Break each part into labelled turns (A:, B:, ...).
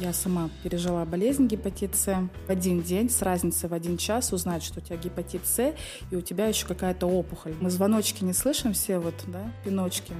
A: Я сама пережила болезнь гепатит С. В один день с разницей в один час узнать, что у тебя гепатит С, и у тебя еще какая-то опухоль. Мы звоночки не слышим все, вот, да, пиночки.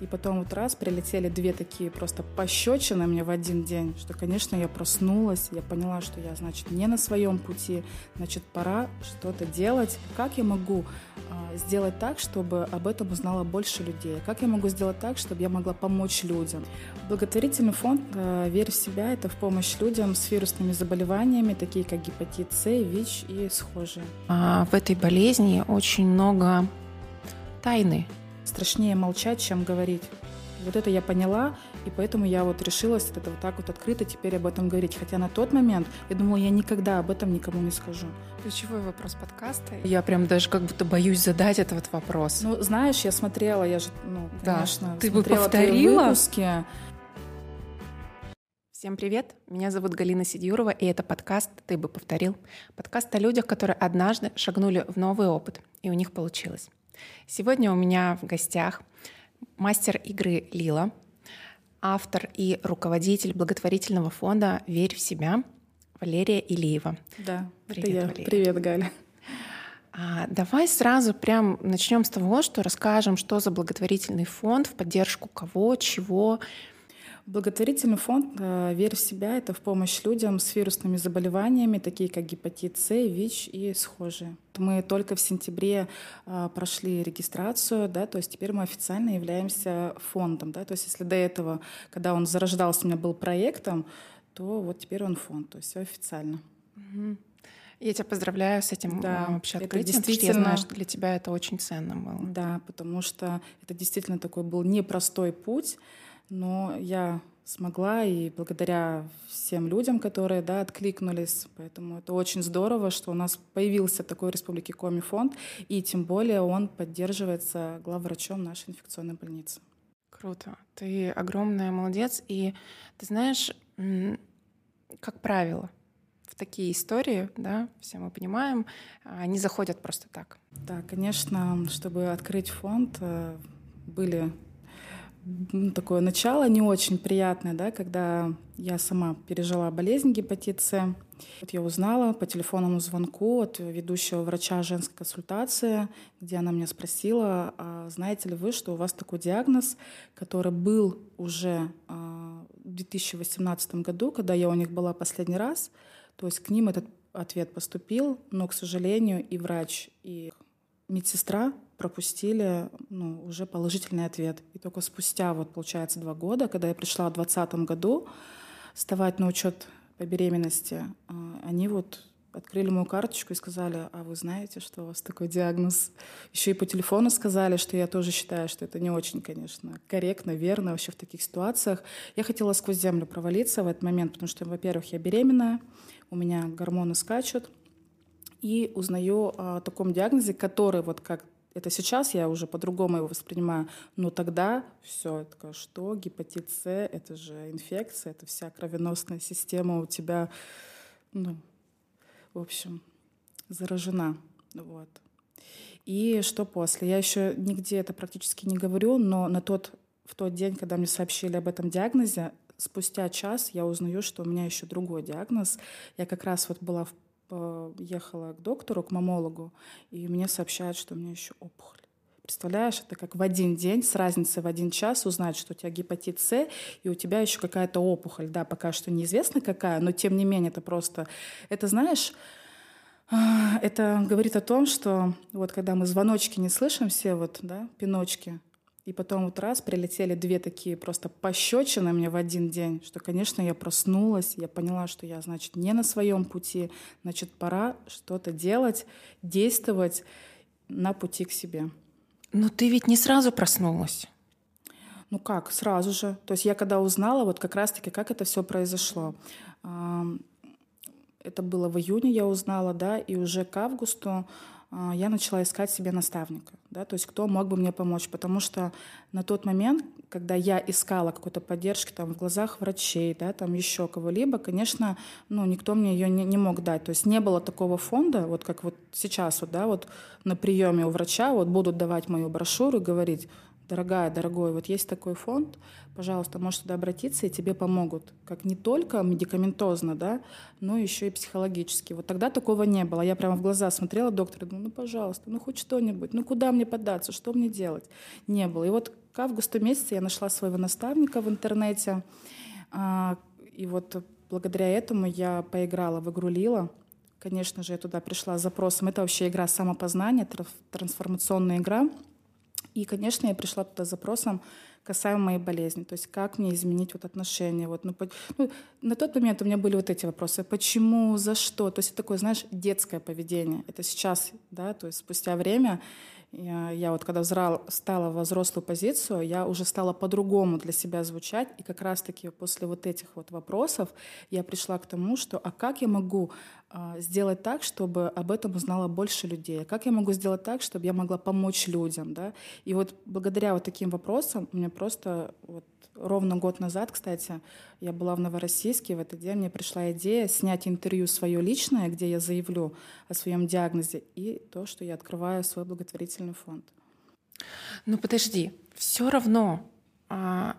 A: И потом вот раз прилетели две такие просто пощечины мне в один день, что, конечно, я проснулась, я поняла, что я, значит, не на своем пути, значит, пора что-то делать. Как я могу э, сделать так, чтобы об этом узнало больше людей? Как я могу сделать так, чтобы я могла помочь людям? Благотворительный фонд э, «Верь в себя» — это в помощь людям с вирусными заболеваниями, такие как гепатит С, ВИЧ и схожие.
B: А в этой болезни очень много тайны,
A: страшнее молчать, чем говорить. Вот это я поняла, и поэтому я вот решилась это вот так вот открыто теперь об этом говорить. Хотя на тот момент я думала, я никогда об этом никому не скажу.
B: Ключевой вопрос подкаста. Я прям даже как будто боюсь задать этот вопрос.
A: Ну, знаешь, я смотрела, я же, ну,
B: да. конечно, Ты бы повторила? выпуски. Всем привет, меня зовут Галина Сидюрова, и это подкаст «Ты бы повторил». Подкаст о людях, которые однажды шагнули в новый опыт, и у них получилось. Сегодня у меня в гостях мастер игры Лила, автор и руководитель благотворительного фонда «Верь в себя» Валерия Илиева.
A: Да, привет, это я. Валерия. Привет, Галя.
B: А, давай сразу прям начнем с того, что расскажем, что за благотворительный фонд, в поддержку кого, чего,
A: Благотворительный фонд э, «Верь в себя» — это в помощь людям с вирусными заболеваниями, такие как гепатит С, ВИЧ и схожие. Мы только в сентябре э, прошли регистрацию, да, то есть теперь мы официально являемся фондом. Да, то есть если до этого, когда он зарождался, у меня был проектом, то вот теперь он фонд, то есть все официально.
B: Я тебя поздравляю с этим да, э, вообще открытием, это действительно... я знаю, что для тебя это очень ценно было.
A: Да, потому что это действительно такой был непростой путь, но я смогла, и благодаря всем людям, которые да, откликнулись. Поэтому это очень здорово, что у нас появился такой Республики Коми фонд, и тем более он поддерживается главврачом нашей инфекционной больницы.
B: Круто. Ты огромная молодец. И ты знаешь, как правило, в такие истории, да, все мы понимаем, они заходят просто так.
A: Да, конечно, чтобы открыть фонд, э, были такое начало не очень приятное, да, когда я сама пережила болезнь гепатит. Вот я узнала по телефонному звонку от ведущего врача женской консультации, где она меня спросила, а знаете ли вы, что у вас такой диагноз, который был уже а, в 2018 году, когда я у них была последний раз. То есть к ним этот ответ поступил, но, к сожалению, и врач, и медсестра пропустили ну, уже положительный ответ. И только спустя, вот, получается, два года, когда я пришла в 2020 году вставать на учет по беременности, а, они вот открыли мою карточку и сказали, а вы знаете, что у вас такой диагноз? Еще и по телефону сказали, что я тоже считаю, что это не очень, конечно, корректно, верно вообще в таких ситуациях. Я хотела сквозь землю провалиться в этот момент, потому что, во-первых, я беременная, у меня гормоны скачут, и узнаю о таком диагнозе, который вот как это сейчас я уже по-другому его воспринимаю, но тогда все, это что, гепатит С, это же инфекция, это вся кровеносная система у тебя, ну, в общем, заражена, вот. И что после? Я еще нигде это практически не говорю, но на тот, в тот день, когда мне сообщили об этом диагнозе, спустя час я узнаю, что у меня еще другой диагноз. Я как раз вот была в ехала к доктору, к мамологу, и мне сообщают, что у меня еще опухоль. Представляешь, это как в один день, с разницей в один час узнать, что у тебя гепатит С, и у тебя еще какая-то опухоль. Да, пока что неизвестно какая, но тем не менее это просто... Это, знаешь, а, это говорит о том, что вот когда мы звоночки не слышим все, вот, да, пиночки, и потом вот раз прилетели две такие просто пощечины мне в один день, что, конечно, я проснулась, я поняла, что я, значит, не на своем пути, значит, пора что-то делать, действовать на пути к себе.
B: Но ты ведь не сразу проснулась.
A: Ну как, сразу же. То есть я когда узнала, вот как раз-таки, как это все произошло. Это было в июне, я узнала, да, и уже к августу я начала искать себе наставника, да, то есть кто мог бы мне помочь, потому что на тот момент, когда я искала какой-то поддержки там в глазах врачей, да, там еще кого-либо, конечно, ну, никто мне ее не, не мог дать, то есть не было такого фонда, вот как вот сейчас вот, да, вот на приеме у врача вот будут давать мою брошюру и говорить, дорогая, дорогой, вот есть такой фонд, пожалуйста, можешь туда обратиться, и тебе помогут. Как не только медикаментозно, да, но еще и психологически. Вот тогда такого не было. Я прямо в глаза смотрела доктора, думаю, ну, пожалуйста, ну, хоть что-нибудь, ну, куда мне податься, что мне делать? Не было. И вот к августу месяце я нашла своего наставника в интернете, а, и вот благодаря этому я поиграла в игру Лила. Конечно же, я туда пришла с запросом. Это вообще игра самопознания, трансформационная игра. И, конечно, я пришла туда с запросом касаемо моей болезни, то есть как мне изменить вот отношения. Вот, ну, по, ну, на тот момент у меня были вот эти вопросы, почему, за что, то есть это такое, знаешь, детское поведение. Это сейчас, да, то есть спустя время я, я вот когда взрал, стала во взрослую позицию, я уже стала по-другому для себя звучать, и как раз-таки после вот этих вот вопросов я пришла к тому, что а как я могу а, сделать так, чтобы об этом узнало больше людей? Как я могу сделать так, чтобы я могла помочь людям? Да? И вот благодаря вот таким вопросам меня просто вот ровно год назад, кстати, я была в Новороссийске, в этот день мне пришла идея снять интервью свое личное, где я заявлю о своем диагнозе, и то, что я открываю свой благотворительный фонд.
B: Ну подожди, все равно, а,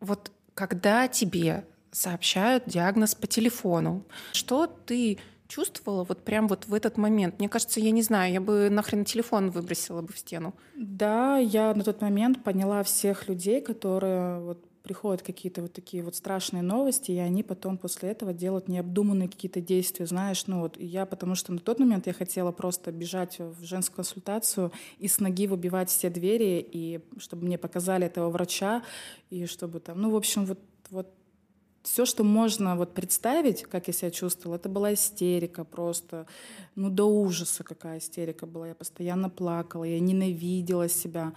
B: вот когда тебе сообщают диагноз по телефону, что ты чувствовала вот прям вот в этот момент? Мне кажется, я не знаю, я бы нахрен телефон выбросила бы в стену.
A: Да, я на тот момент поняла всех людей, которые вот приходят какие-то вот такие вот страшные новости, и они потом после этого делают необдуманные какие-то действия, знаешь, ну вот, я, потому что на тот момент я хотела просто бежать в женскую консультацию и с ноги выбивать все двери, и чтобы мне показали этого врача, и чтобы там, ну, в общем, вот, вот все, что можно вот представить, как я себя чувствовала, это была истерика просто, ну до ужаса какая истерика была. Я постоянно плакала, я ненавидела себя.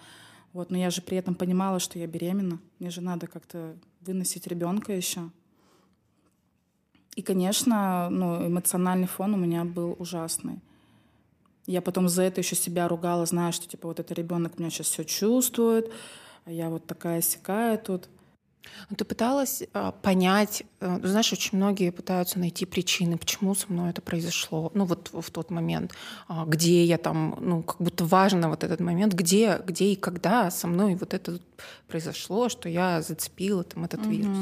A: Вот, но я же при этом понимала, что я беременна. Мне же надо как-то выносить ребенка еще. И, конечно, ну, эмоциональный фон у меня был ужасный. Я потом за это еще себя ругала, зная, что типа вот этот ребенок меня сейчас все чувствует, а я вот такая сякая тут.
B: Ну, ты пыталась э, понять, э, знаешь, очень многие пытаются найти причины, почему со мной это произошло, ну вот в тот момент, э, где я там, ну как будто важно вот этот момент, где, где и когда со мной вот это произошло, что я зацепила там этот угу. вирус.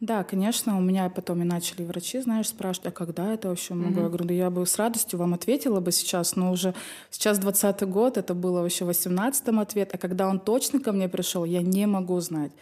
A: Да, конечно, у меня потом и начали врачи, знаешь, спрашивать, а когда это вообще могу? Mm-hmm. Я говорю, да я бы с радостью вам ответила бы сейчас, но уже сейчас 20 год, это было вообще в 18-м ответ, а когда он точно ко мне пришел, я не могу знать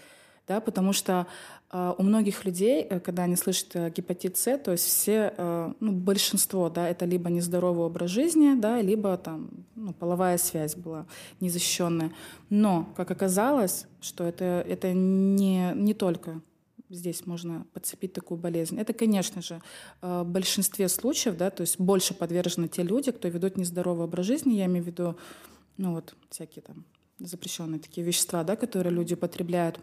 A: да, потому что э, у многих людей, э, когда они слышат э, гепатит С, то есть все, э, ну, большинство, да, это либо нездоровый образ жизни, да, либо там ну, половая связь была незащищенная. Но, как оказалось, что это, это не, не только здесь можно подцепить такую болезнь. Это, конечно же, в большинстве случаев, да, то есть больше подвержены те люди, кто ведут нездоровый образ жизни, я имею в виду, ну вот, всякие там запрещенные такие вещества, да, которые люди потребляют.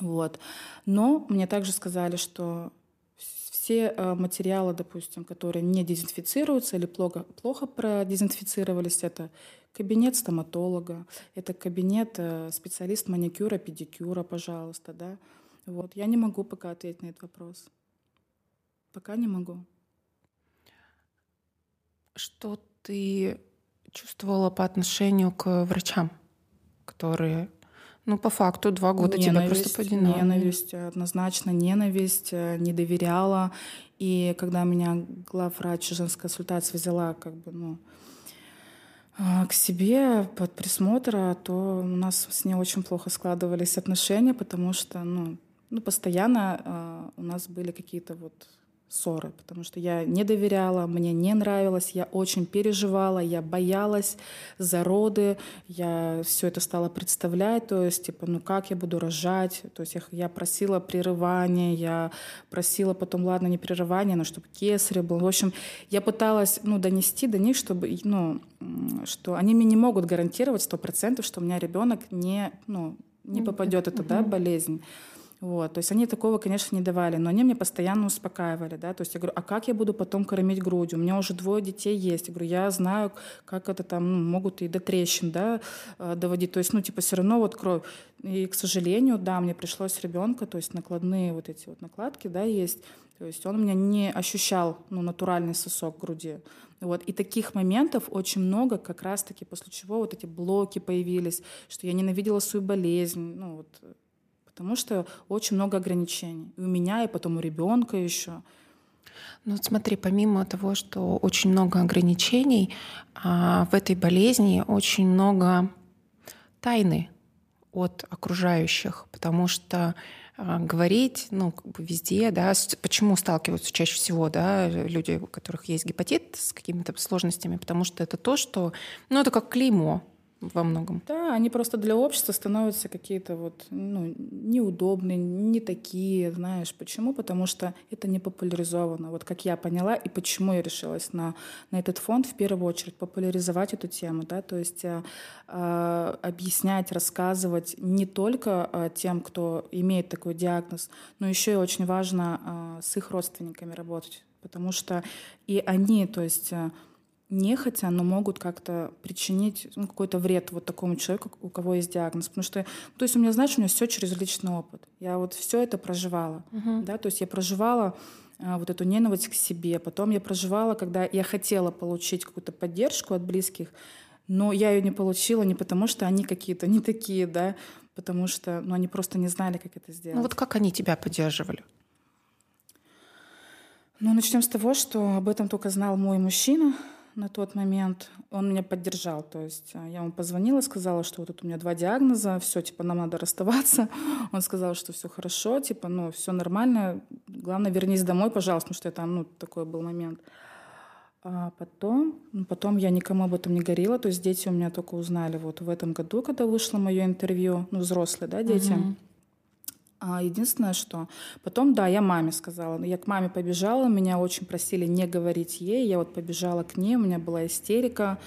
A: Вот. Но мне также сказали, что все э, материалы, допустим, которые не дезинфицируются или плохо, плохо продезинфицировались, это кабинет стоматолога, это кабинет э, специалист маникюра, педикюра, пожалуйста, да. Вот. Я не могу пока ответить на этот вопрос. Пока не могу.
B: Что ты чувствовала по отношению к врачам, которые ну, по факту, два года ненависть, тебя просто подинали.
A: Ненависть, однозначно ненависть, э, не доверяла. И когда меня главврач женской консультации взяла как бы, ну, а, к себе под присмотр, то у нас с ней очень плохо складывались отношения, потому что ну, ну, постоянно э, у нас были какие-то вот ссоры, потому что я не доверяла, мне не нравилось, я очень переживала, я боялась за роды, я все это стала представлять, то есть, типа, ну как я буду рожать, то есть я, я просила прерывания, я просила потом, ладно, не прерывания, но чтобы кесарь был. В общем, я пыталась, ну, донести до них, чтобы, ну, что они мне не могут гарантировать сто процентов, что у меня ребенок не, ну, не попадет, это, да, болезнь. Вот, то есть они такого, конечно, не давали, но они меня постоянно успокаивали, да, то есть я говорю, а как я буду потом кормить грудью? У меня уже двое детей есть, я говорю, я знаю, как это там ну, могут и до трещин, да, э, доводить, то есть, ну, типа, все равно вот кровь. И, к сожалению, да, мне пришлось ребенка, то есть накладные вот эти вот накладки, да, есть, то есть он у меня не ощущал, ну, натуральный сосок груди. Вот. И таких моментов очень много, как раз-таки после чего вот эти блоки появились, что я ненавидела свою болезнь, ну, вот, потому что очень много ограничений. И у меня, и потом у ребенка еще.
B: Ну вот смотри, помимо того, что очень много ограничений, а, в этой болезни очень много тайны от окружающих, потому что а, говорить, ну, как бы везде, да, почему сталкиваются чаще всего, да, люди, у которых есть гепатит с какими-то сложностями, потому что это то, что, ну, это как клеймо, во многом.
A: Да, они просто для общества становятся какие-то вот ну, неудобные, не такие, знаешь. Почему? Потому что это не популяризовано. Вот как я поняла, и почему я решилась на, на этот фонд, в первую очередь, популяризовать эту тему, да, то есть э, э, объяснять, рассказывать не только э, тем, кто имеет такой диагноз, но еще и очень важно э, с их родственниками работать, потому что и они, то есть... Нехотя, но могут как-то причинить ну, какой-то вред вот такому человеку, у кого есть диагноз. Потому что, то есть у меня, знаешь, у меня все через личный опыт. Я вот все это проживала, uh-huh. да, то есть я проживала а, вот эту ненависть к себе. Потом я проживала, когда я хотела получить какую-то поддержку от близких, но я ее не получила не потому, что они какие-то не такие, да, потому что, ну, они просто не знали, как это сделать.
B: Ну вот как они тебя поддерживали?
A: Ну, начнем с того, что об этом только знал мой мужчина, на тот момент. Он меня поддержал. То есть а, я ему позвонила, сказала, что вот тут у меня два диагноза, все, типа, нам надо расставаться. Он сказал, что все хорошо, типа, ну, все нормально. Главное, вернись домой, пожалуйста, потому что это, ну, такой был момент. А потом, ну, потом я никому об этом не говорила. То есть дети у меня только узнали вот в этом году, когда вышло мое интервью, ну, взрослые, да, дети. Uh-huh. А единственное, что потом, да, я маме сказала. Я к маме побежала, меня очень просили не говорить ей. Я вот побежала к ней, у меня была истерика.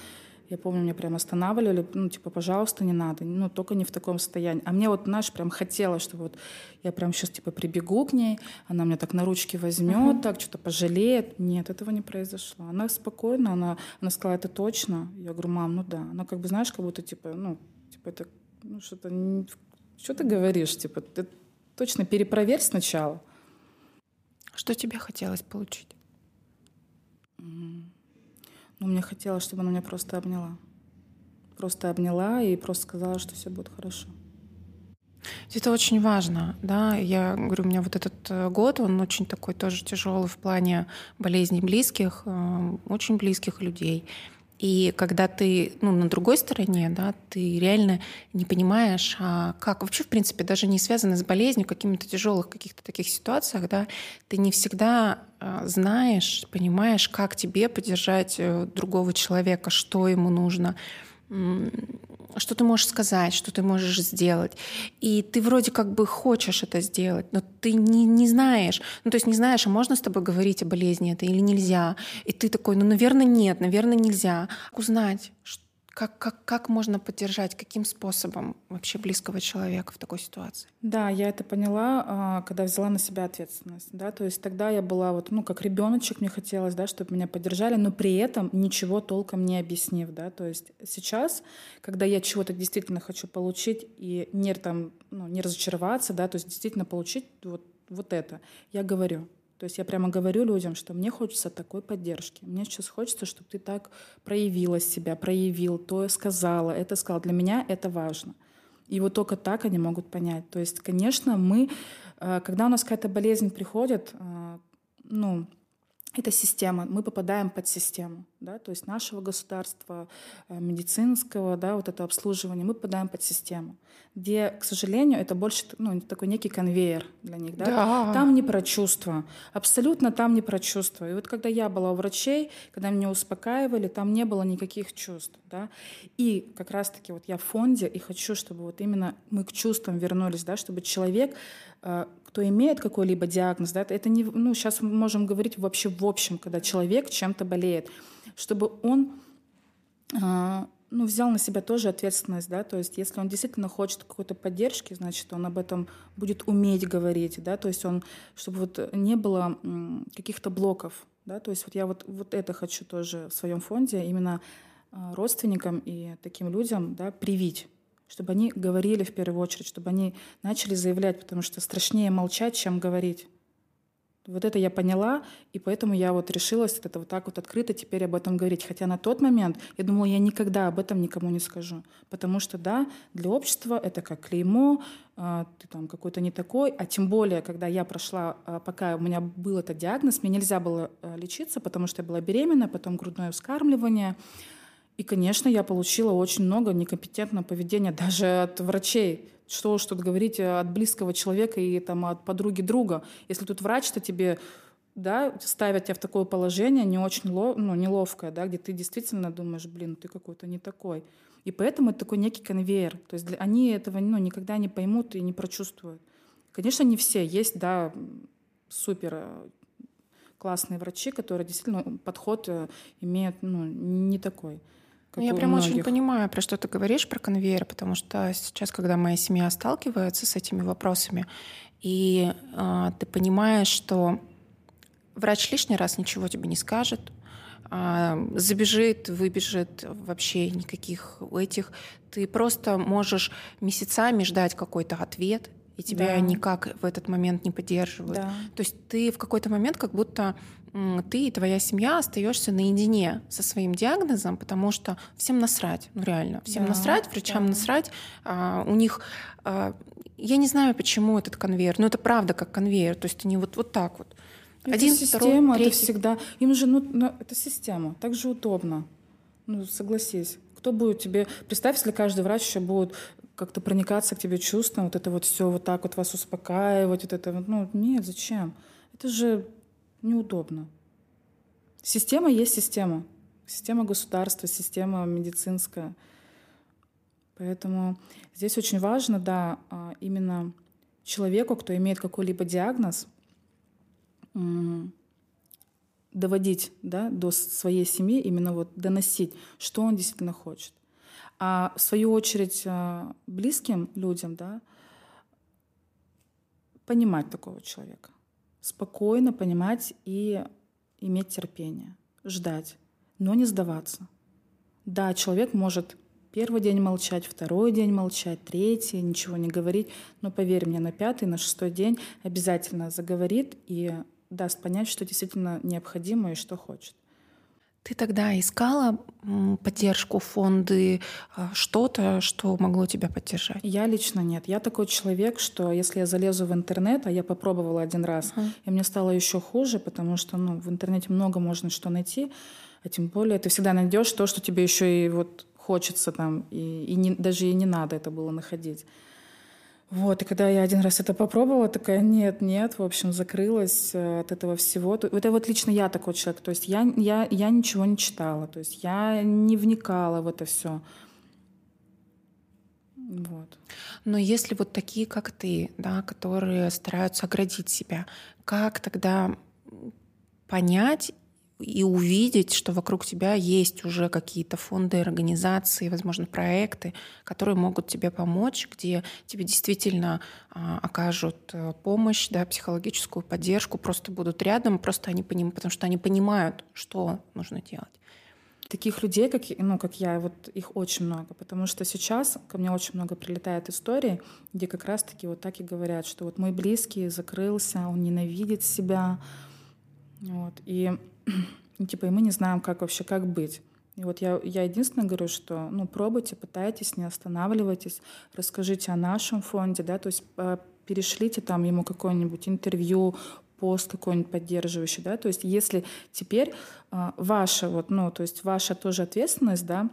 A: Я помню, меня прям останавливали, ну, типа, пожалуйста, не надо, ну, только не в таком состоянии. А мне вот, знаешь, прям хотелось, чтобы вот я прям сейчас, типа, прибегу к ней, она меня так на ручки возьмет, uh-huh. так, что-то пожалеет. Нет, этого не произошло. Она спокойно, она, она сказала, это точно. Я говорю, мам, ну да. Она как бы, знаешь, как будто, типа, ну, типа, это, ну, что-то, что ты говоришь, типа, ты Точно перепроверь сначала.
B: Что тебе хотелось получить?
A: Ну, мне хотелось, чтобы она меня просто обняла. Просто обняла и просто сказала, что все будет хорошо.
B: Это очень важно, да. Я говорю, у меня вот этот э, год, он очень такой тоже тяжелый в плане болезней близких, э, очень близких людей. И когда ты ну, на другой стороне, да, ты реально не понимаешь, а как. Вообще, в принципе, даже не связано с болезнью, какими-то тяжелых каких-то таких ситуациях, да, ты не всегда а, знаешь, понимаешь, как тебе поддержать э, другого человека, что ему нужно что ты можешь сказать, что ты можешь сделать. И ты вроде как бы хочешь это сделать, но ты не, не знаешь. Ну, то есть не знаешь, а можно с тобой говорить о болезни это или нельзя. И ты такой, ну, наверное, нет, наверное, нельзя. Узнать, что как, как, как можно поддержать, каким способом вообще близкого человека в такой ситуации?
A: Да, я это поняла, а, когда взяла на себя ответственность. Да? То есть тогда я была вот, ну, как ребеночек, мне хотелось, да, чтобы меня поддержали, но при этом ничего толком не объяснив. Да? То есть сейчас, когда я чего-то действительно хочу получить и не, там, ну, не разочароваться, да, то есть действительно получить вот, вот это, я говорю, то есть я прямо говорю людям, что мне хочется такой поддержки. Мне сейчас хочется, чтобы ты так проявила себя, проявил, то сказала, это сказал. Для меня это важно. И вот только так они могут понять. То есть, конечно, мы, э, когда у нас какая-то болезнь приходит, э, ну, это система, мы попадаем под систему, да, то есть нашего государства, э, медицинского, да, вот это обслуживание, мы попадаем под систему, где, к сожалению, это больше ну, такой некий конвейер для них, да? да. Там не про чувства, абсолютно там не про чувства. И вот когда я была у врачей, когда меня успокаивали, там не было никаких чувств, да, и как раз-таки вот я в фонде и хочу, чтобы вот именно мы к чувствам вернулись, да, чтобы человек э, кто имеет какой-либо диагноз, да, это не, ну, сейчас мы можем говорить вообще в общем, когда человек чем-то болеет, чтобы он, э, ну, взял на себя тоже ответственность, да, то есть если он действительно хочет какой-то поддержки, значит, он об этом будет уметь говорить, да, то есть он, чтобы вот не было каких-то блоков, да, то есть вот я вот, вот это хочу тоже в своем фонде именно а, родственникам и таким людям, да, привить, чтобы они говорили в первую очередь, чтобы они начали заявлять, потому что страшнее молчать, чем говорить. Вот это я поняла, и поэтому я вот решилась это вот так вот открыто теперь об этом говорить. Хотя на тот момент я думала, я никогда об этом никому не скажу. Потому что, да, для общества это как клеймо, а, ты там какой-то не такой. А тем более, когда я прошла, а, пока у меня был этот диагноз, мне нельзя было а, лечиться, потому что я была беременна, потом грудное вскармливание. И, конечно, я получила очень много некомпетентного поведения даже от врачей. Что уж тут говорить э, от близкого человека и там, от подруги друга. Если тут врач-то тебе да, ставят тебя в такое положение не очень ло, ну, неловкое, да, где ты действительно думаешь, блин, ты какой-то не такой. И поэтому это такой некий конвейер. То есть для, они этого ну, никогда не поймут и не прочувствуют. Конечно, не все. Есть, да, супер э, классные врачи, которые действительно подход э, имеют ну, не такой.
B: Как я прям очень понимаю, про что ты говоришь, про конвейер, потому что сейчас, когда моя семья сталкивается с этими вопросами, и э, ты понимаешь, что врач лишний раз ничего тебе не скажет, э, забежит, выбежит, вообще никаких этих. Ты просто можешь месяцами ждать какой-то ответ, и тебя да. никак в этот момент не поддерживают. Да. То есть ты в какой-то момент как будто ты и твоя семья остаешься наедине со своим диагнозом, потому что всем насрать, ну реально, всем да, насрать, врачам да. насрать. А, у них, а, я не знаю, почему этот конвейер, но это правда как конвейер, то есть они вот, вот так вот.
A: Это Один, система, второй, это всегда. Им же, ну, ну, это система, так же удобно. Ну, согласись. Кто будет тебе... Представь, если каждый врач еще будет как-то проникаться к тебе чувством, вот это вот все вот так вот вас успокаивать, вот это вот, ну, нет, зачем? Это же неудобно. Система есть система. Система государства, система медицинская. Поэтому здесь очень важно, да, а, именно человеку, кто имеет какой-либо диагноз, доводить да, до своей семьи, именно вот доносить, что он действительно хочет. А в свою очередь а, близким людям да, понимать такого человека спокойно понимать и иметь терпение, ждать, но не сдаваться. Да, человек может первый день молчать, второй день молчать, третий, ничего не говорить, но поверь мне, на пятый, на шестой день обязательно заговорит и даст понять, что действительно необходимо и что хочет.
B: Ты тогда искала поддержку, фонды, а, что-то, что могло тебя поддержать?
A: Я лично нет. Я такой человек, что если я залезу в интернет, а я попробовала один раз, uh-huh. и мне стало еще хуже, потому что ну, в интернете много можно что найти, а тем более ты всегда найдешь то, что тебе еще и вот хочется там, и, и не, даже и не надо это было находить. Вот, и когда я один раз это попробовала, такая, нет, нет, в общем, закрылась э, от этого всего. Это вот лично я такой человек, то есть я, я, я ничего не читала, то есть я не вникала в это все. Вот.
B: Но если вот такие, как ты, да, которые стараются оградить себя, как тогда понять и увидеть, что вокруг тебя есть уже какие-то фонды, организации, возможно, проекты, которые могут тебе помочь, где тебе действительно а, окажут э, помощь, да, психологическую поддержку, просто будут рядом, просто они поним, потому что они понимают, что нужно делать.
A: Таких людей, как, ну, как я, вот их очень много, потому что сейчас ко мне очень много прилетает историй, где как раз-таки вот так и говорят, что вот мой близкий закрылся, он ненавидит себя, вот, и и, типа, и мы не знаем, как вообще, как быть. И вот я, я единственное говорю, что ну, пробуйте, пытайтесь, не останавливайтесь, расскажите о нашем фонде, да, то есть э, перешлите там ему какое-нибудь интервью, пост какой-нибудь поддерживающий, да, то есть если теперь э, ваша вот, ну, то есть ваша тоже ответственность, да,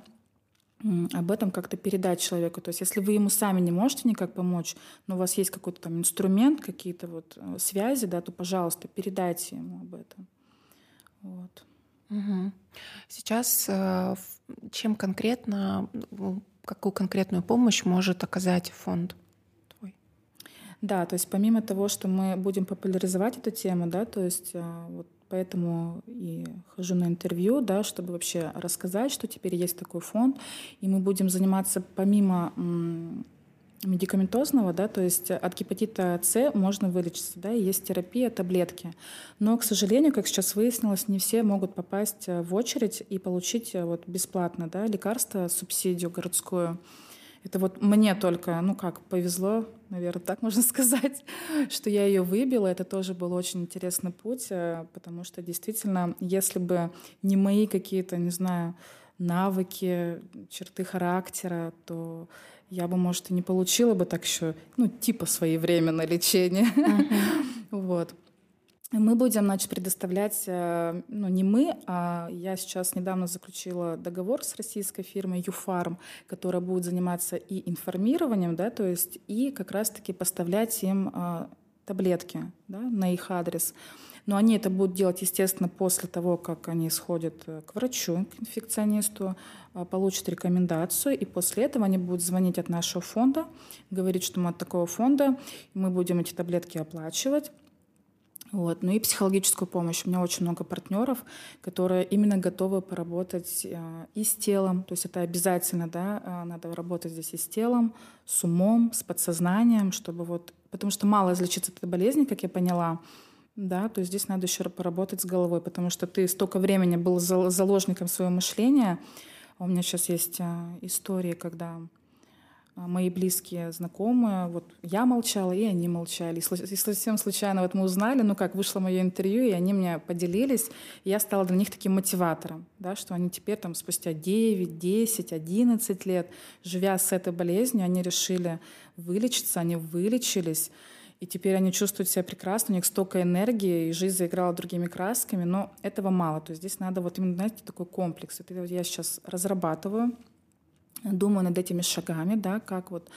A: об этом как-то передать человеку. То есть если вы ему сами не можете никак помочь, но у вас есть какой-то там инструмент, какие-то вот э, связи, да, то, пожалуйста, передайте ему об этом. Вот.
B: Угу. Сейчас э, чем конкретно, ну, какую конкретную помощь может оказать фонд твой?
A: Да, то есть помимо того, что мы будем популяризовать эту тему, да, то есть э, вот поэтому и хожу на интервью, да, чтобы вообще рассказать, что теперь есть такой фонд, и мы будем заниматься помимо медикаментозного, да, то есть от гепатита С можно вылечиться, да, и есть терапия, таблетки. Но, к сожалению, как сейчас выяснилось, не все могут попасть э, в очередь и получить э, вот бесплатно, да, лекарство, субсидию городскую. Это вот мне только, ну как, повезло, наверное, так можно сказать, что я ее выбила. Это тоже был очень интересный путь, э, потому что действительно, если бы не мои какие-то, не знаю, навыки, черты характера, то я бы, может, и не получила бы так еще, ну, типа своевременное лечение. Вот. Мы будем, значит, предоставлять, э, ну, не мы, а я сейчас недавно заключила договор с российской фирмой Юфарм, которая будет заниматься и информированием, да, то есть и как раз-таки поставлять им а, таблетки, да, на их адрес. Но они это будут делать, естественно, после того, как они сходят э, к врачу, к инфекционисту, а, получат рекомендацию, и после этого они будут звонить от нашего фонда, говорить, что мы от такого фонда, мы будем эти таблетки оплачивать. Вот. Ну и психологическую помощь. У меня очень много партнеров, которые именно готовы поработать э, и с телом, то есть это обязательно, да, э, надо работать здесь и с телом, с умом, с подсознанием, чтобы вот, потому что мало излечиться от этой болезни, как я поняла, да, то есть здесь надо еще поработать с головой, потому что ты столько времени был заложником своего мышления. У меня сейчас есть а, истории, когда а, мои близкие знакомые, вот я молчала, и они молчали. И совсем случайно вот мы узнали, ну как, вышло мое интервью, и они мне поделились, и я стала для них таким мотиватором, да, что они теперь там спустя 9, 10, 11 лет, живя с этой болезнью, они решили вылечиться, они вылечились, и теперь они чувствуют себя прекрасно, у них столько энергии, и жизнь заиграла другими красками, но этого мало. То есть здесь надо вот именно, знаете, такой комплекс. Это вот я сейчас разрабатываю, думаю над этими шагами, да, как вот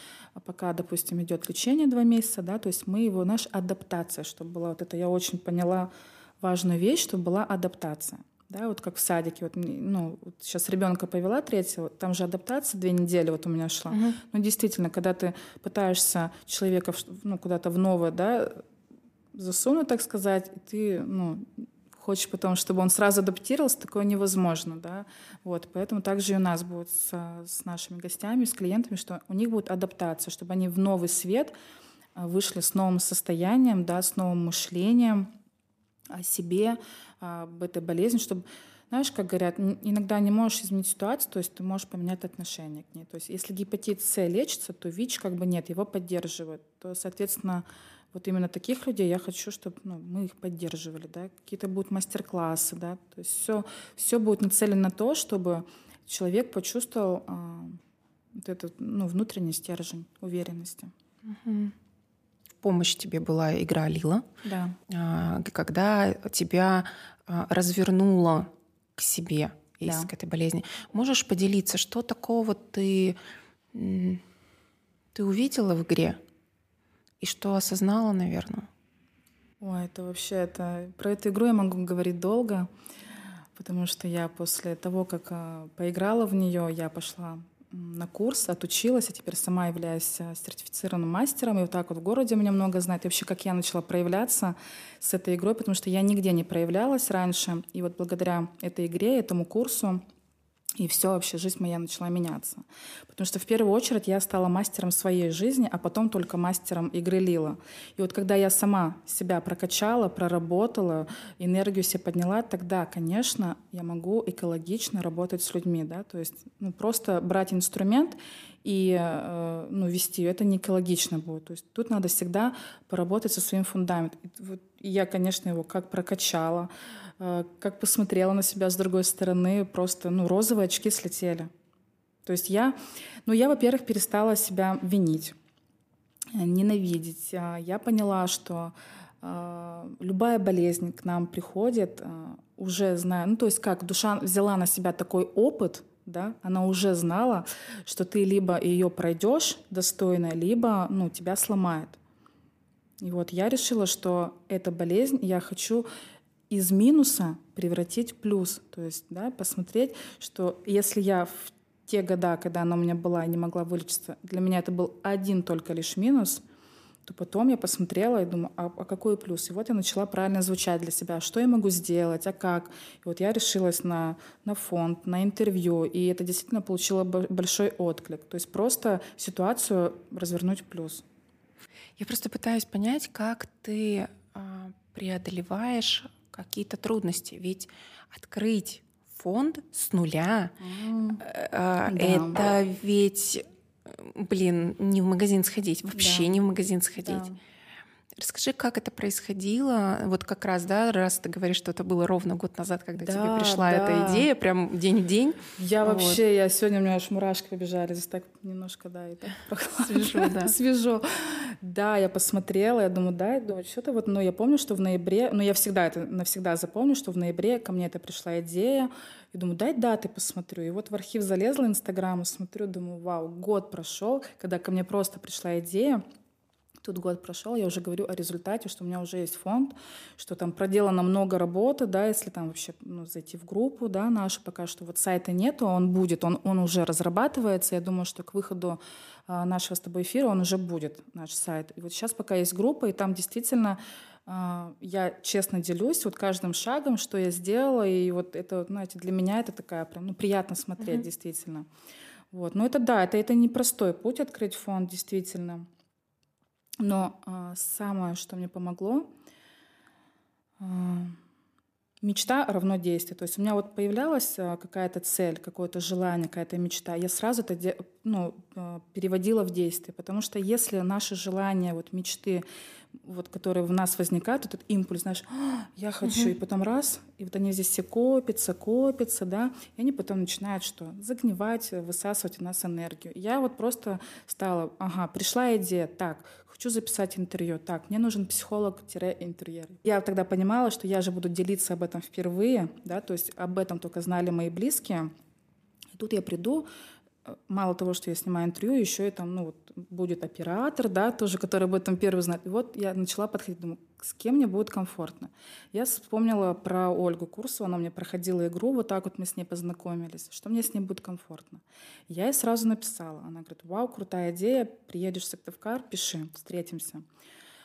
A: пока, допустим, идет лечение два месяца, да, то есть мы его, наша адаптация, чтобы была вот это, я очень поняла важную вещь, чтобы была адаптация. Да, вот как в садике, вот, ну, вот сейчас ребенка повела третьего, там же адаптация две недели вот у меня шла. Uh-huh. Ну, действительно, когда ты пытаешься человека ну, куда-то в новое, да, засунуть, так сказать, и ты, ну, хочешь потом, чтобы он сразу адаптировался, такое невозможно, да, вот, поэтому также и у нас будет с, с нашими гостями, с клиентами, что у них будет адаптация, чтобы они в новый свет а, вышли с новым состоянием, да, с новым мышлением о себе, об этой болезни, чтобы знаешь, как говорят, иногда не можешь изменить ситуацию, то есть ты можешь поменять отношение к ней. То есть если гепатит С лечится, то ВИЧ как бы нет, его поддерживают. То, соответственно, вот именно таких людей я хочу, чтобы ну, мы их поддерживали, да, какие-то будут мастер-классы, да, то есть все, все будет нацелено на то, чтобы человек почувствовал а, вот этот ну, внутренний стержень уверенности.
B: Угу помощь тебе была игра Лила,
A: да.
B: А, когда тебя а, развернула к себе из да. этой болезни. Можешь поделиться, что такого ты, ты увидела в игре и что осознала, наверное?
A: Ой, это вообще это про эту игру я могу говорить долго, потому что я после того, как а, поиграла в нее, я пошла на курс, отучилась, а теперь сама являюсь э, сертифицированным мастером. И вот так вот в городе меня много знает. И вообще, как я начала проявляться с этой игрой, потому что я нигде не проявлялась раньше. И вот благодаря этой игре, этому курсу, и все, вообще жизнь моя начала меняться. Потому что в первую очередь я стала мастером своей жизни, а потом только мастером игры Лила. И вот когда я сама себя прокачала, проработала, энергию себе подняла, тогда, конечно, я могу экологично работать с людьми. Да? То есть ну, просто брать инструмент и э, ну, вести это не экологично будет. То есть тут надо всегда поработать со своим фундаментом. И вот я, конечно, его как прокачала, как посмотрела на себя с другой стороны, просто ну, розовые очки слетели. То есть я, ну, я, во-первых, перестала себя винить, ненавидеть. А я поняла, что э, любая болезнь к нам приходит, э, уже зная, ну, то есть как душа взяла на себя такой опыт, да, она уже знала, что ты либо ее пройдешь достойно, либо ну, тебя сломает. И вот я решила, что эта болезнь я хочу из минуса превратить в плюс. То есть да, посмотреть, что если я в те года, когда она у меня была и не могла вылечиться, для меня это был один только лишь минус, то потом я посмотрела и думаю, а, а какой плюс? И вот я начала правильно звучать для себя, что я могу сделать, а как? И вот я решилась на, на фонд, на интервью, и это действительно получило большой отклик. То есть просто ситуацию развернуть в плюс.
B: Я просто пытаюсь понять, как ты а, преодолеваешь какие-то трудности. Ведь открыть фонд с нуля mm. а, да. это ведь блин, не в магазин сходить, вообще да. не в магазин сходить. Да. Расскажи, как это происходило? Вот как раз, да, раз ты говоришь, что это было ровно год назад, когда да, тебе пришла да. эта идея, прям день в день.
A: Я вот. вообще, я сегодня у меня аж мурашки побежали, здесь так немножко, да, и так
B: Свежо, да.
A: Свежо. Да, я посмотрела, я думаю, да, я думаю, что-то вот, но я помню, что в ноябре, ну я всегда это навсегда запомню, что в ноябре ко мне это пришла идея, и думаю, дай даты посмотрю. И вот в архив залезла Инстаграма, смотрю, думаю, вау, год прошел, когда ко мне просто пришла идея, Тут год прошел, я уже говорю о результате, что у меня уже есть фонд, что там проделано много работы, да, если там вообще ну, зайти в группу, да, нашу, пока что вот сайта нету, он будет, он, он уже разрабатывается, я думаю, что к выходу а, нашего с тобой эфира он уже будет, наш сайт. И вот сейчас пока есть группа, и там действительно а, я честно делюсь вот каждым шагом, что я сделала, и вот это, знаете, для меня это такая прям, ну, приятно смотреть, mm-hmm. действительно. Вот. Но это да, это, это непростой путь открыть фонд, действительно. Но а, самое, что мне помогло, а, мечта равно действие. То есть у меня вот появлялась а, какая-то цель, какое-то желание, какая-то мечта, я сразу это ну, а, переводила в действие. Потому что если наши желания, вот мечты, вот, которые в нас возникают, этот импульс, знаешь, «А, я хочу, угу. и потом раз, и вот они здесь все копятся, копятся, да, и они потом начинают что? Загнивать, высасывать у нас энергию. Я вот просто стала, ага, пришла идея, так, хочу записать интервью. Так, мне нужен психолог-интерьер. Я тогда понимала, что я же буду делиться об этом впервые, да, то есть об этом только знали мои близкие. И тут я приду, мало того, что я снимаю интервью, еще и там, ну, вот, будет оператор, да, тоже, который об этом первый знает. И вот я начала подходить, думаю, с кем мне будет комфортно. Я вспомнила про Ольгу Курсову, она мне проходила игру, вот так вот мы с ней познакомились, что мне с ней будет комфортно. Я ей сразу написала, она говорит, вау, крутая идея, приедешь в Сыктывкар, пиши, встретимся.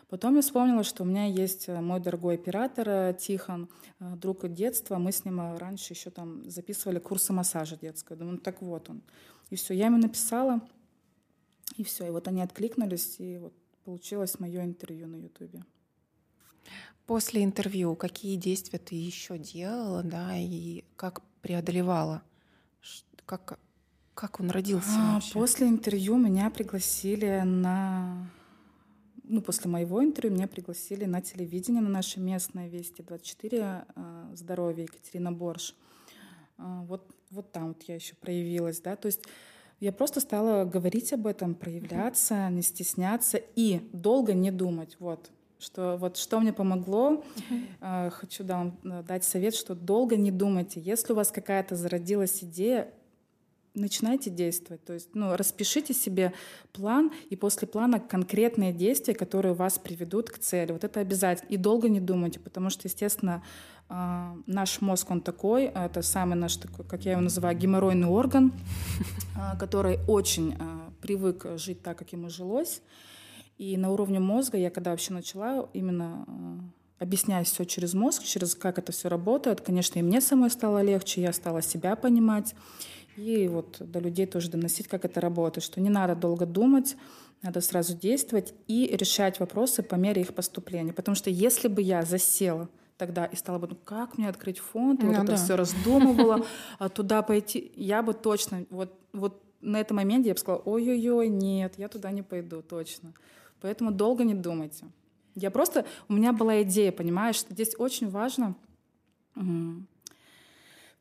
A: Потом я вспомнила, что у меня есть э, мой дорогой оператор э, Тихон, э, друг детства. Мы с ним раньше еще там записывали курсы массажа детского. Думаю, ну так вот он. И все, я ему написала, и все. И вот они откликнулись, и вот получилось мое интервью на Ютубе.
B: После интервью какие действия ты еще делала, да, и как преодолевала? Как, как он родился а, вообще?
A: После интервью меня пригласили на... Ну, после моего интервью меня пригласили на телевидение, на наше местное Вести 24 а, «Здоровье» Екатерина Борш. А, вот, вот там вот я еще проявилась, да, то есть я просто стала говорить об этом, проявляться, не стесняться и долго не думать, вот, что вот что мне помогло, uh-huh. хочу да, вам э, дать совет, что долго не думайте. Если у вас какая-то зародилась идея, начинайте действовать. То есть, ну, распишите себе план, и после плана конкретные действия, которые вас приведут к цели. Вот это обязательно. И долго не думайте, потому что, естественно, а, наш мозг, он такой, это самый наш, такой, как я его называю, геморройный орган, а, который очень а, привык жить так, как ему жилось. И на уровне мозга я когда вообще начала именно объяснять все через мозг, через как это все работает, конечно, и мне самой стало легче, я стала себя понимать. И вот до людей тоже доносить, как это работает, что не надо долго думать, надо сразу действовать и решать вопросы по мере их поступления. Потому что если бы я засела тогда и стала бы, ну как мне открыть фонд, и ну, вот да. это все раздумывала, а туда пойти, я бы точно, вот, вот на этом моменте я бы сказала, ой-ой-ой, нет, я туда не пойду, точно. Поэтому долго не думайте. Я просто, у меня была идея, понимаешь, что здесь очень важно, в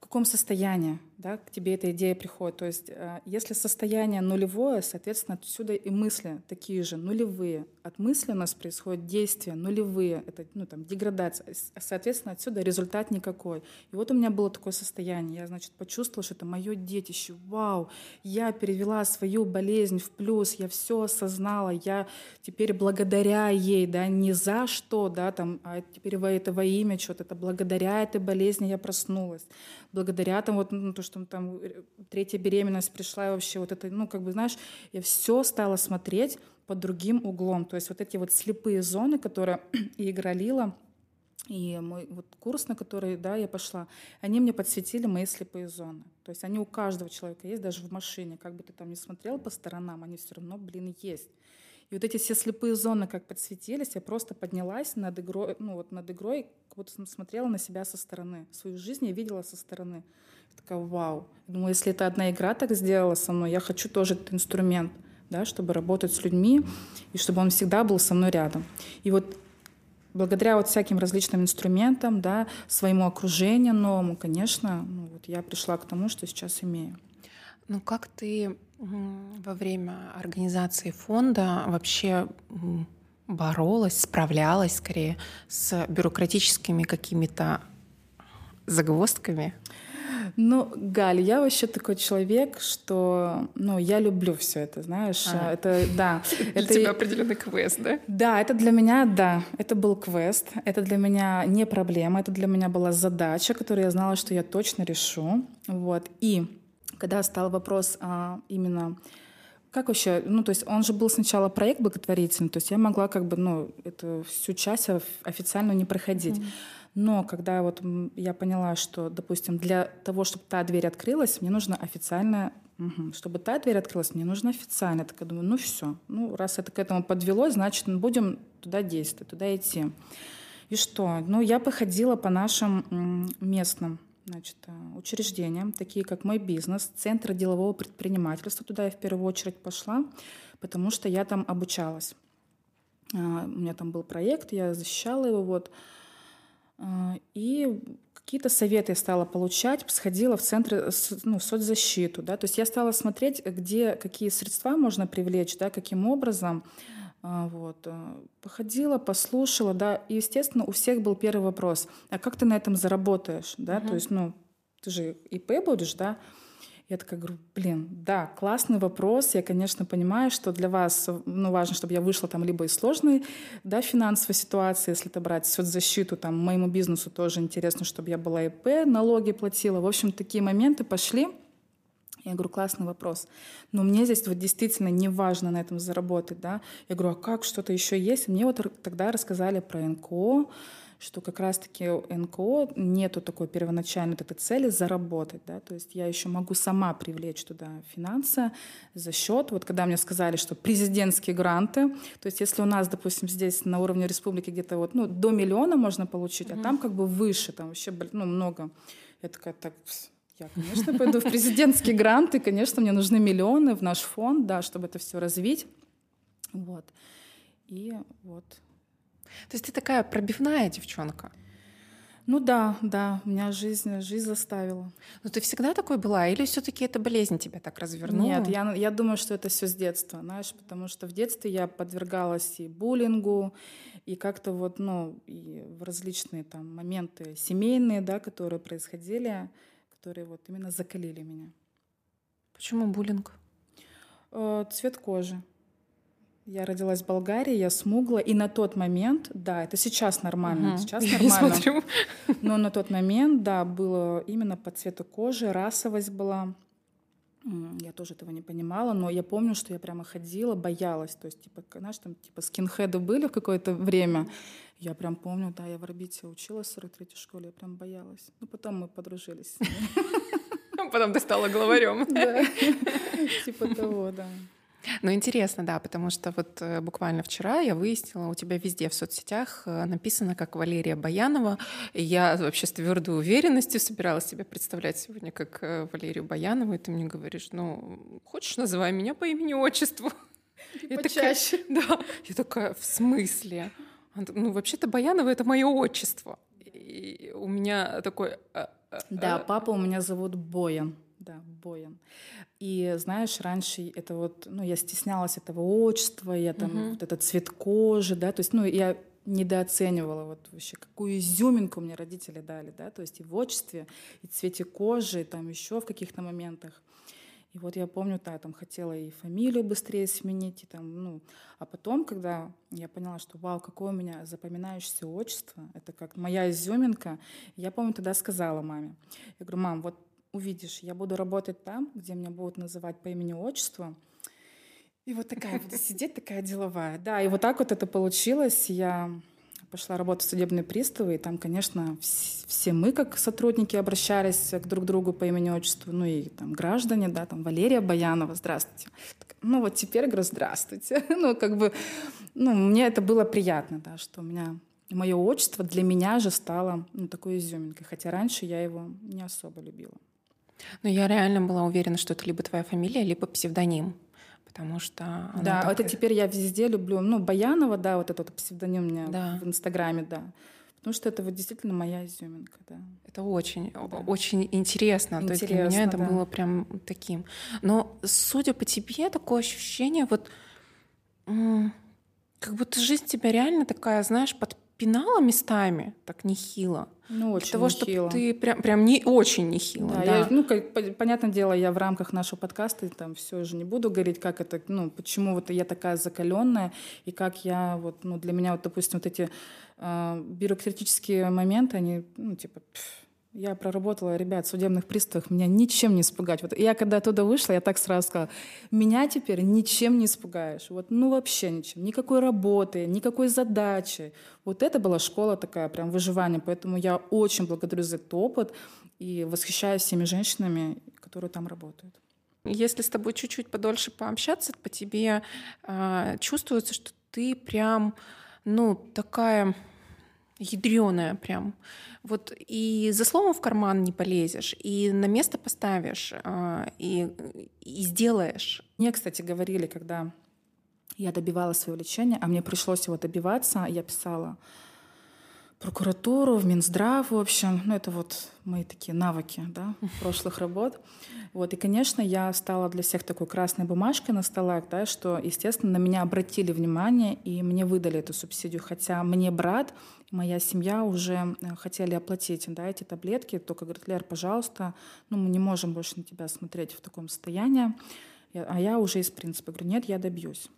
A: каком состоянии да, к тебе эта идея приходит. То есть э, если состояние нулевое, соответственно, отсюда и мысли такие же, нулевые. От мысли у нас происходят действия нулевые, это ну, там, деградация. Соответственно, отсюда результат никакой. И вот у меня было такое состояние. Я, значит, почувствовала, что это мое детище. Вау, я перевела свою болезнь в плюс, я все осознала, я теперь благодаря ей, да, не за что, да, там, а теперь во это во имя что-то, это благодаря этой болезни я проснулась. Благодаря там вот, ну, то, что там э, третья беременность пришла, и вообще вот это, ну, как бы, знаешь, я все стала смотреть под другим углом. То есть вот эти вот слепые зоны, которые и игралила, и мой вот курс, на который да, я пошла, они мне подсветили мои слепые зоны. То есть они у каждого человека есть, даже в машине. Как бы ты там ни смотрел по сторонам, они все равно, блин, есть. И вот эти все слепые зоны как подсветились, я просто поднялась над игрой, ну вот над игрой, как будто смотрела на себя со стороны. Свою жизнь я видела со стороны. Такая, вау. Думаю, если это одна игра так сделала со мной, я хочу тоже этот инструмент, да, чтобы работать с людьми, и чтобы он всегда был со мной рядом. И вот благодаря вот всяким различным инструментам, да, своему окружению новому, конечно, ну, вот я пришла к тому, что сейчас имею.
B: Ну как ты во время организации фонда вообще боролась, справлялась скорее с бюрократическими какими-то загвоздками?
A: Ну, Галь, я вообще такой человек, что, ну, я люблю все это, знаешь, а. это, да.
B: Для это тебя определенный квест, да?
A: Да, это для меня, да, это был квест, это для меня не проблема, это для меня была задача, которую я знала, что я точно решу, вот. И когда стал вопрос а, именно как вообще, ну, то есть он же был сначала проект благотворительный, то есть я могла как бы, ну, эту всю часть официально не проходить. Mm-hmm. Но когда вот я поняла, что, допустим, для того, чтобы та дверь открылась, мне нужно официально, угу, чтобы та дверь открылась, мне нужно официально. Так я думаю, ну все, ну раз это к этому подвело, значит, мы будем туда действовать, туда идти. И что? Ну, я походила по нашим местным значит, э, учреждениям, такие как мой бизнес, Центр делового предпринимательства. Туда я в первую очередь пошла, потому что я там обучалась. А, у меня там был проект, я защищала его. Вот. А, и какие-то советы я стала получать, сходила в центр, ну, соцзащиту, да, то есть я стала смотреть, где какие средства можно привлечь, да, каким образом, а, вот, э, походила, послушала, да, и, естественно, у всех был первый вопрос, а как ты на этом заработаешь, да, uh-huh. то есть, ну, ты же ИП будешь, да, я такая говорю, блин, да, классный вопрос. Я, конечно, понимаю, что для вас ну, важно, чтобы я вышла там либо из сложной да, финансовой ситуации, если это брать соцзащиту, там, моему бизнесу тоже интересно, чтобы я была ИП, налоги платила. В общем, такие моменты пошли. Я говорю, классный вопрос. Но мне здесь вот действительно не важно на этом заработать, да. Я говорю, а как, что-то еще есть? Мне вот тогда рассказали про НКО, что как раз-таки НКО нету такой первоначальной этой цели заработать, да, то есть я еще могу сама привлечь туда финансы за счет, вот когда мне сказали, что президентские гранты, то есть если у нас, допустим, здесь на уровне республики где-то вот, ну, до миллиона можно получить, mm-hmm. а там как бы выше, там вообще, ну, много. Я такая, так, я, конечно, пойду в президентские гранты, конечно, мне нужны миллионы в наш фонд, да, чтобы это все развить. Вот. И вот
B: то есть ты такая пробивная девчонка.
A: Ну да, да, меня жизнь, жизнь заставила.
B: Но ты всегда такой была, или все-таки эта болезнь тебя так развернула?
A: Нет, я, я думаю, что это все с детства, знаешь, потому что в детстве я подвергалась и буллингу, и как-то вот, ну, и в различные там моменты семейные, да, которые происходили, которые вот именно закалили меня.
B: Почему буллинг?
A: Э, цвет кожи. Я родилась в Болгарии, я смугла, и на тот момент, да, это сейчас нормально, угу. сейчас нормально. Но на тот момент, да, было именно по цвету кожи, расовость была. Я тоже этого не понимала, но я помню, что я прямо ходила, боялась. То есть, типа, знаешь, там, типа, скинхеды были в какое-то время. Я прям помню, да, я в Орбите училась в 43-й школе, я прям боялась. Ну, потом мы подружились.
B: Потом ты стала главарем.
A: Да, типа того, да.
B: Ну, интересно, да, потому что вот э, буквально вчера я выяснила, у тебя везде в соцсетях э, написано как Валерия Баянова. И я вообще с твердой уверенностью собиралась себя представлять сегодня как э, Валерию Баянову, и ты мне говоришь, ну, хочешь, называй меня по имени-отчеству?
A: Я Почаще.
B: Такая, да, я такая, в смысле? Ну, вообще-то Баянова — это мое отчество. И у меня такой...
A: Да, папа у меня зовут Боян. Да, Боян. И знаешь, раньше это вот, ну, я стеснялась этого отчества, я там угу. вот этот цвет кожи, да, то есть, ну, я недооценивала вот вообще, какую изюминку мне родители дали, да, то есть и в отчестве, и в цвете кожи, и там еще в каких-то моментах. И вот я помню, да, там хотела и фамилию быстрее сменить, и там, ну, а потом, когда я поняла, что, вау, какое у меня запоминающееся отчество, это как моя изюминка, я помню, тогда сказала маме, я говорю, мам, вот увидишь, я буду работать там, где меня будут называть по имени-отчеству. И вот такая буду сидеть, такая деловая. Да, и вот так вот это получилось. Я пошла работать в судебные приставы, и там, конечно, все мы, как сотрудники, обращались к друг другу по имени-отчеству, ну и там граждане, да, там Валерия Баянова, здравствуйте. Ну вот теперь говорю, здравствуйте. ну как бы, ну мне это было приятно, да, что у меня мое отчество для меня же стало ну, такой изюминкой, хотя раньше я его не особо любила.
B: Но я реально была уверена, что это либо твоя фамилия, либо псевдоним потому что...
A: Да, так... это теперь я везде люблю. Ну, Баянова, да, вот этот псевдоним у меня да. в Инстаграме, да. Потому что это вот действительно моя изюминка, да.
B: Это очень, да. очень интересно. интересно. То есть для меня это да. было прям таким. Но судя по тебе, такое ощущение, вот как будто жизнь тебя реально такая, знаешь, под пинала местами так нехило.
A: Ну, очень
B: Для того,
A: чтобы
B: ты прям, прям не очень нехило. Да,
A: да. Я, ну, как, понятное дело, я в рамках нашего подкаста там все же не буду говорить, как это, ну, почему вот я такая закаленная, и как я вот, ну, для меня вот, допустим, вот эти э, бюрократические моменты, они, ну, типа, пфф, я проработала, ребят, в судебных приставах, меня ничем не испугать. Вот я когда оттуда вышла, я так сразу сказала, меня теперь ничем не испугаешь. Вот, ну вообще ничем. Никакой работы, никакой задачи. Вот это была школа такая, прям выживание. Поэтому я очень благодарю за этот опыт и восхищаюсь всеми женщинами, которые там работают.
B: Если с тобой чуть-чуть подольше пообщаться, по тебе э, чувствуется, что ты прям, ну, такая ядреная прям. Вот и за словом в карман не полезешь, и на место поставишь, а, и, и сделаешь.
A: Мне, кстати, говорили, когда я добивала свое лечение, а мне пришлось его добиваться, я писала прокуратуру, в Минздрав, в общем. Ну, это вот мои такие навыки да, прошлых работ. Вот. И, конечно, я стала для всех такой красной бумажкой на столах, да, что, естественно, на меня обратили внимание и мне выдали эту субсидию. Хотя мне брат, моя семья уже э, хотели оплатить да, эти таблетки. Только говорит, Лер, пожалуйста, ну, мы не можем больше на тебя смотреть в таком состоянии. А я уже из принципа говорю, нет, я добьюсь.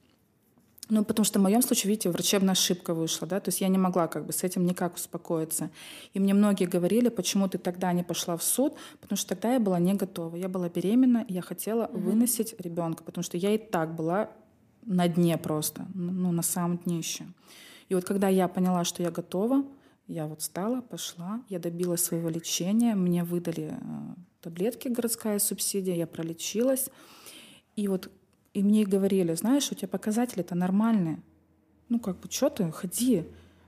A: Ну, потому что в моем случае, видите, врачебная ошибка вышла, да, то есть я не могла как бы с этим никак успокоиться. И мне многие говорили, почему ты тогда не пошла в суд, потому что тогда я была не готова. Я была беременна, я хотела mm-hmm. выносить ребенка, потому что я и так была на дне просто, ну, на самом днище. И вот когда я поняла, что я готова, я вот стала, пошла, я добилась своего лечения, мне выдали э, таблетки, городская субсидия, я пролечилась. И вот и мне говорили, знаешь, у тебя показатели-то нормальные. Ну, как бы, что ты, ходи.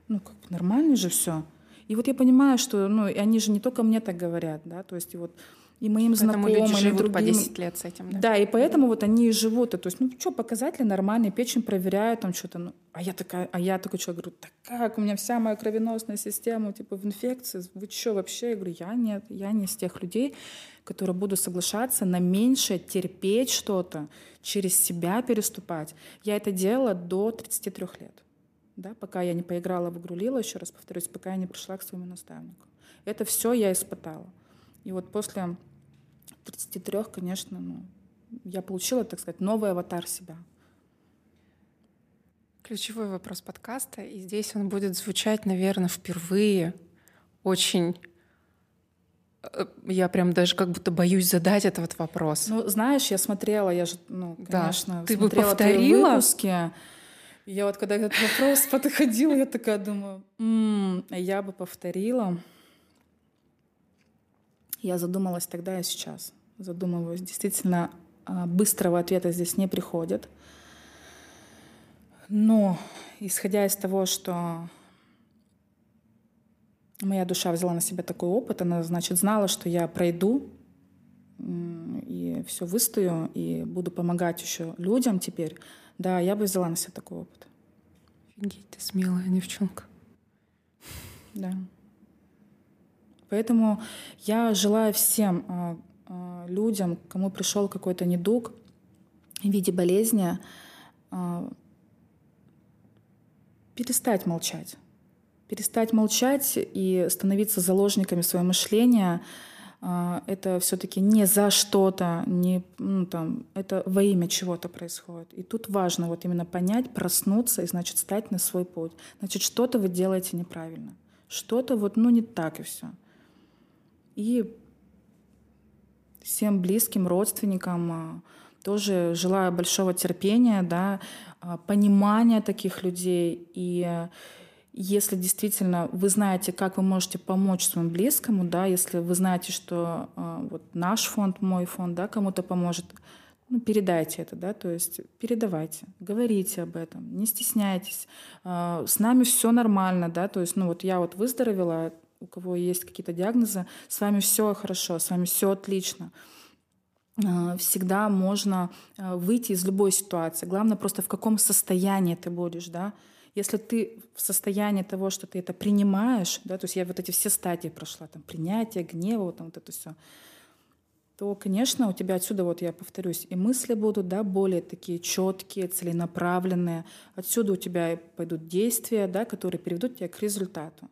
A: Ну, как бы, нормально же все. И вот я понимаю, что, ну, они же не только мне так говорят, да, то есть вот и моим поэтому знакомым, люди
B: живут
A: другим.
B: по 10 лет с этим.
A: Да, да и поэтому вот они и живут. И, то есть, ну что, показатели нормальные, печень проверяют, там что-то. Ну, а я такая, а я такой человек, говорю, так как, у меня вся моя кровеносная система, типа, в инфекции, вы что вообще? Я говорю, я нет, я не из тех людей, которые будут соглашаться на меньшее, терпеть что-то, через себя переступать. Я это делала до 33 лет. Да, пока я не поиграла в игру Лила, еще раз повторюсь, пока я не пришла к своему наставнику. Это все я испытала. И вот после 33, конечно, ну, я получила, так сказать, новый аватар себя.
B: Ключевой вопрос подкаста, и здесь он будет звучать, наверное, впервые очень э, я прям даже как будто боюсь задать этот вопрос.
A: Ну, знаешь, я смотрела, я же, ну, конечно,
B: да. Ты бы повторила?
A: выпуски. Я вот когда этот вопрос подходил, я такая думаю, я бы повторила. Я задумалась тогда и сейчас. Задумываюсь. Действительно, а, быстрого ответа здесь не приходит. Но, исходя из того, что моя душа взяла на себя такой опыт, она, значит, знала, что я пройду и все выстою, и буду помогать еще людям теперь, да, я бы взяла на себя такой опыт.
B: Офигеть, ты смелая девчонка.
A: Да. Поэтому я желаю всем а, а, людям, кому пришел какой-то недуг в виде болезни, а, перестать молчать. Перестать молчать и становиться заложниками своего мышления это все-таки не за что-то, не, ну, там, это во имя чего-то происходит. И тут важно вот именно понять, проснуться и, значит, стать на свой путь. Значит, что-то вы делаете неправильно. Что-то вот, ну, не так и все и всем близким, родственникам а, тоже желаю большого терпения, да, а, понимания таких людей. И если действительно вы знаете, как вы можете помочь своему близкому, да, если вы знаете, что э, вот наш фонд, мой фонд, да, кому-то поможет, ну, передайте это, да, то есть передавайте, говорите об этом, не стесняйтесь. С нами все нормально, да, то есть, ну, вот я вот выздоровела, у кого есть какие-то диагнозы, с вами все хорошо, с вами все отлично всегда можно выйти из любой ситуации. Главное просто в каком состоянии ты будешь, да. Если ты в состоянии того, что ты это принимаешь, да, то есть я вот эти все стадии прошла, там принятие, гнева, там вот это все, то, конечно, у тебя отсюда, вот я повторюсь, и мысли будут, да, более такие четкие, целенаправленные. Отсюда у тебя пойдут действия, да, которые приведут тебя к результату.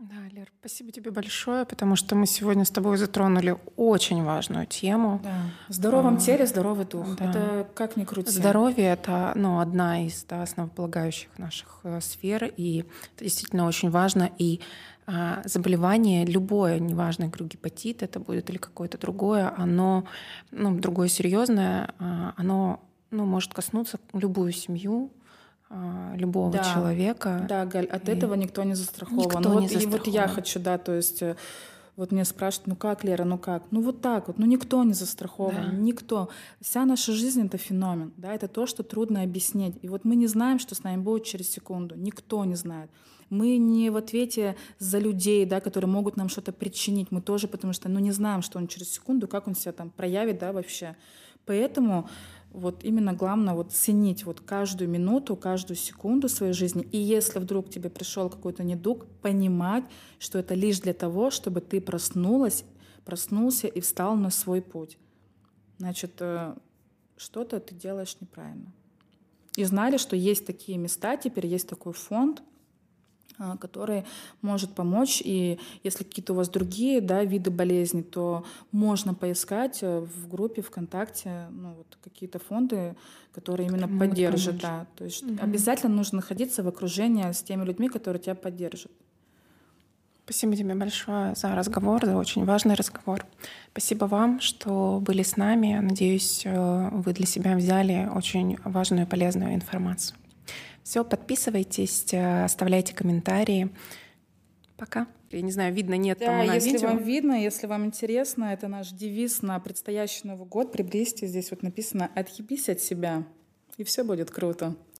B: Да, Лер, спасибо тебе большое, потому что мы сегодня с тобой затронули очень важную тему.
A: Да. В здоровом а, теле здоровый дух. Да. Это как ни крути.
B: Здоровье — это ну, одна из да, основополагающих наших э, сфер, и это действительно очень важно. И а, заболевание, любое, неважно, говорю, гепатит это будет или какое-то другое, оно, ну, другое серьезное, а, оно ну, может коснуться любую семью, любого да, человека.
A: Да, Галь, от и... этого никто не застрахован. Никто ну, вот, не застрахован. И вот я хочу, да, то есть э, вот мне спрашивают, ну как, Лера, ну как? Ну вот так вот, ну никто не застрахован, да. никто. Вся наша жизнь — это феномен, да, это то, что трудно объяснить. И вот мы не знаем, что с нами будет через секунду, никто не знает. Мы не в ответе за людей, да, которые могут нам что-то причинить, мы тоже, потому что, ну не знаем, что он через секунду, как он себя там проявит, да, вообще. Поэтому вот именно главное вот ценить вот каждую минуту, каждую секунду своей жизни. И если вдруг тебе пришел какой-то недуг, понимать, что это лишь для того, чтобы ты проснулась, проснулся и встал на свой путь. Значит, э, что-то ты делаешь неправильно. И знали, что есть такие места, теперь есть такой фонд, который может помочь. И если какие-то у вас другие да, виды болезни, то можно поискать э, в группе ВКонтакте ну, вот какие-то фонды, которые именно которые поддержат. Да. То есть угу. обязательно нужно находиться в окружении с теми людьми, которые тебя поддержат.
B: Спасибо тебе большое за разговор, за очень важный разговор. Спасибо вам, что были с нами. Надеюсь, э, вы для себя взяли очень важную и полезную информацию. Все, подписывайтесь, э, оставляйте комментарии. Пока. Я не знаю, видно, нет
A: да,
B: там на
A: если
B: видео.
A: вам видно, если вам интересно, это наш девиз на предстоящий Новый год. Приблизьте, здесь вот написано «Отъебись от себя», и все будет круто.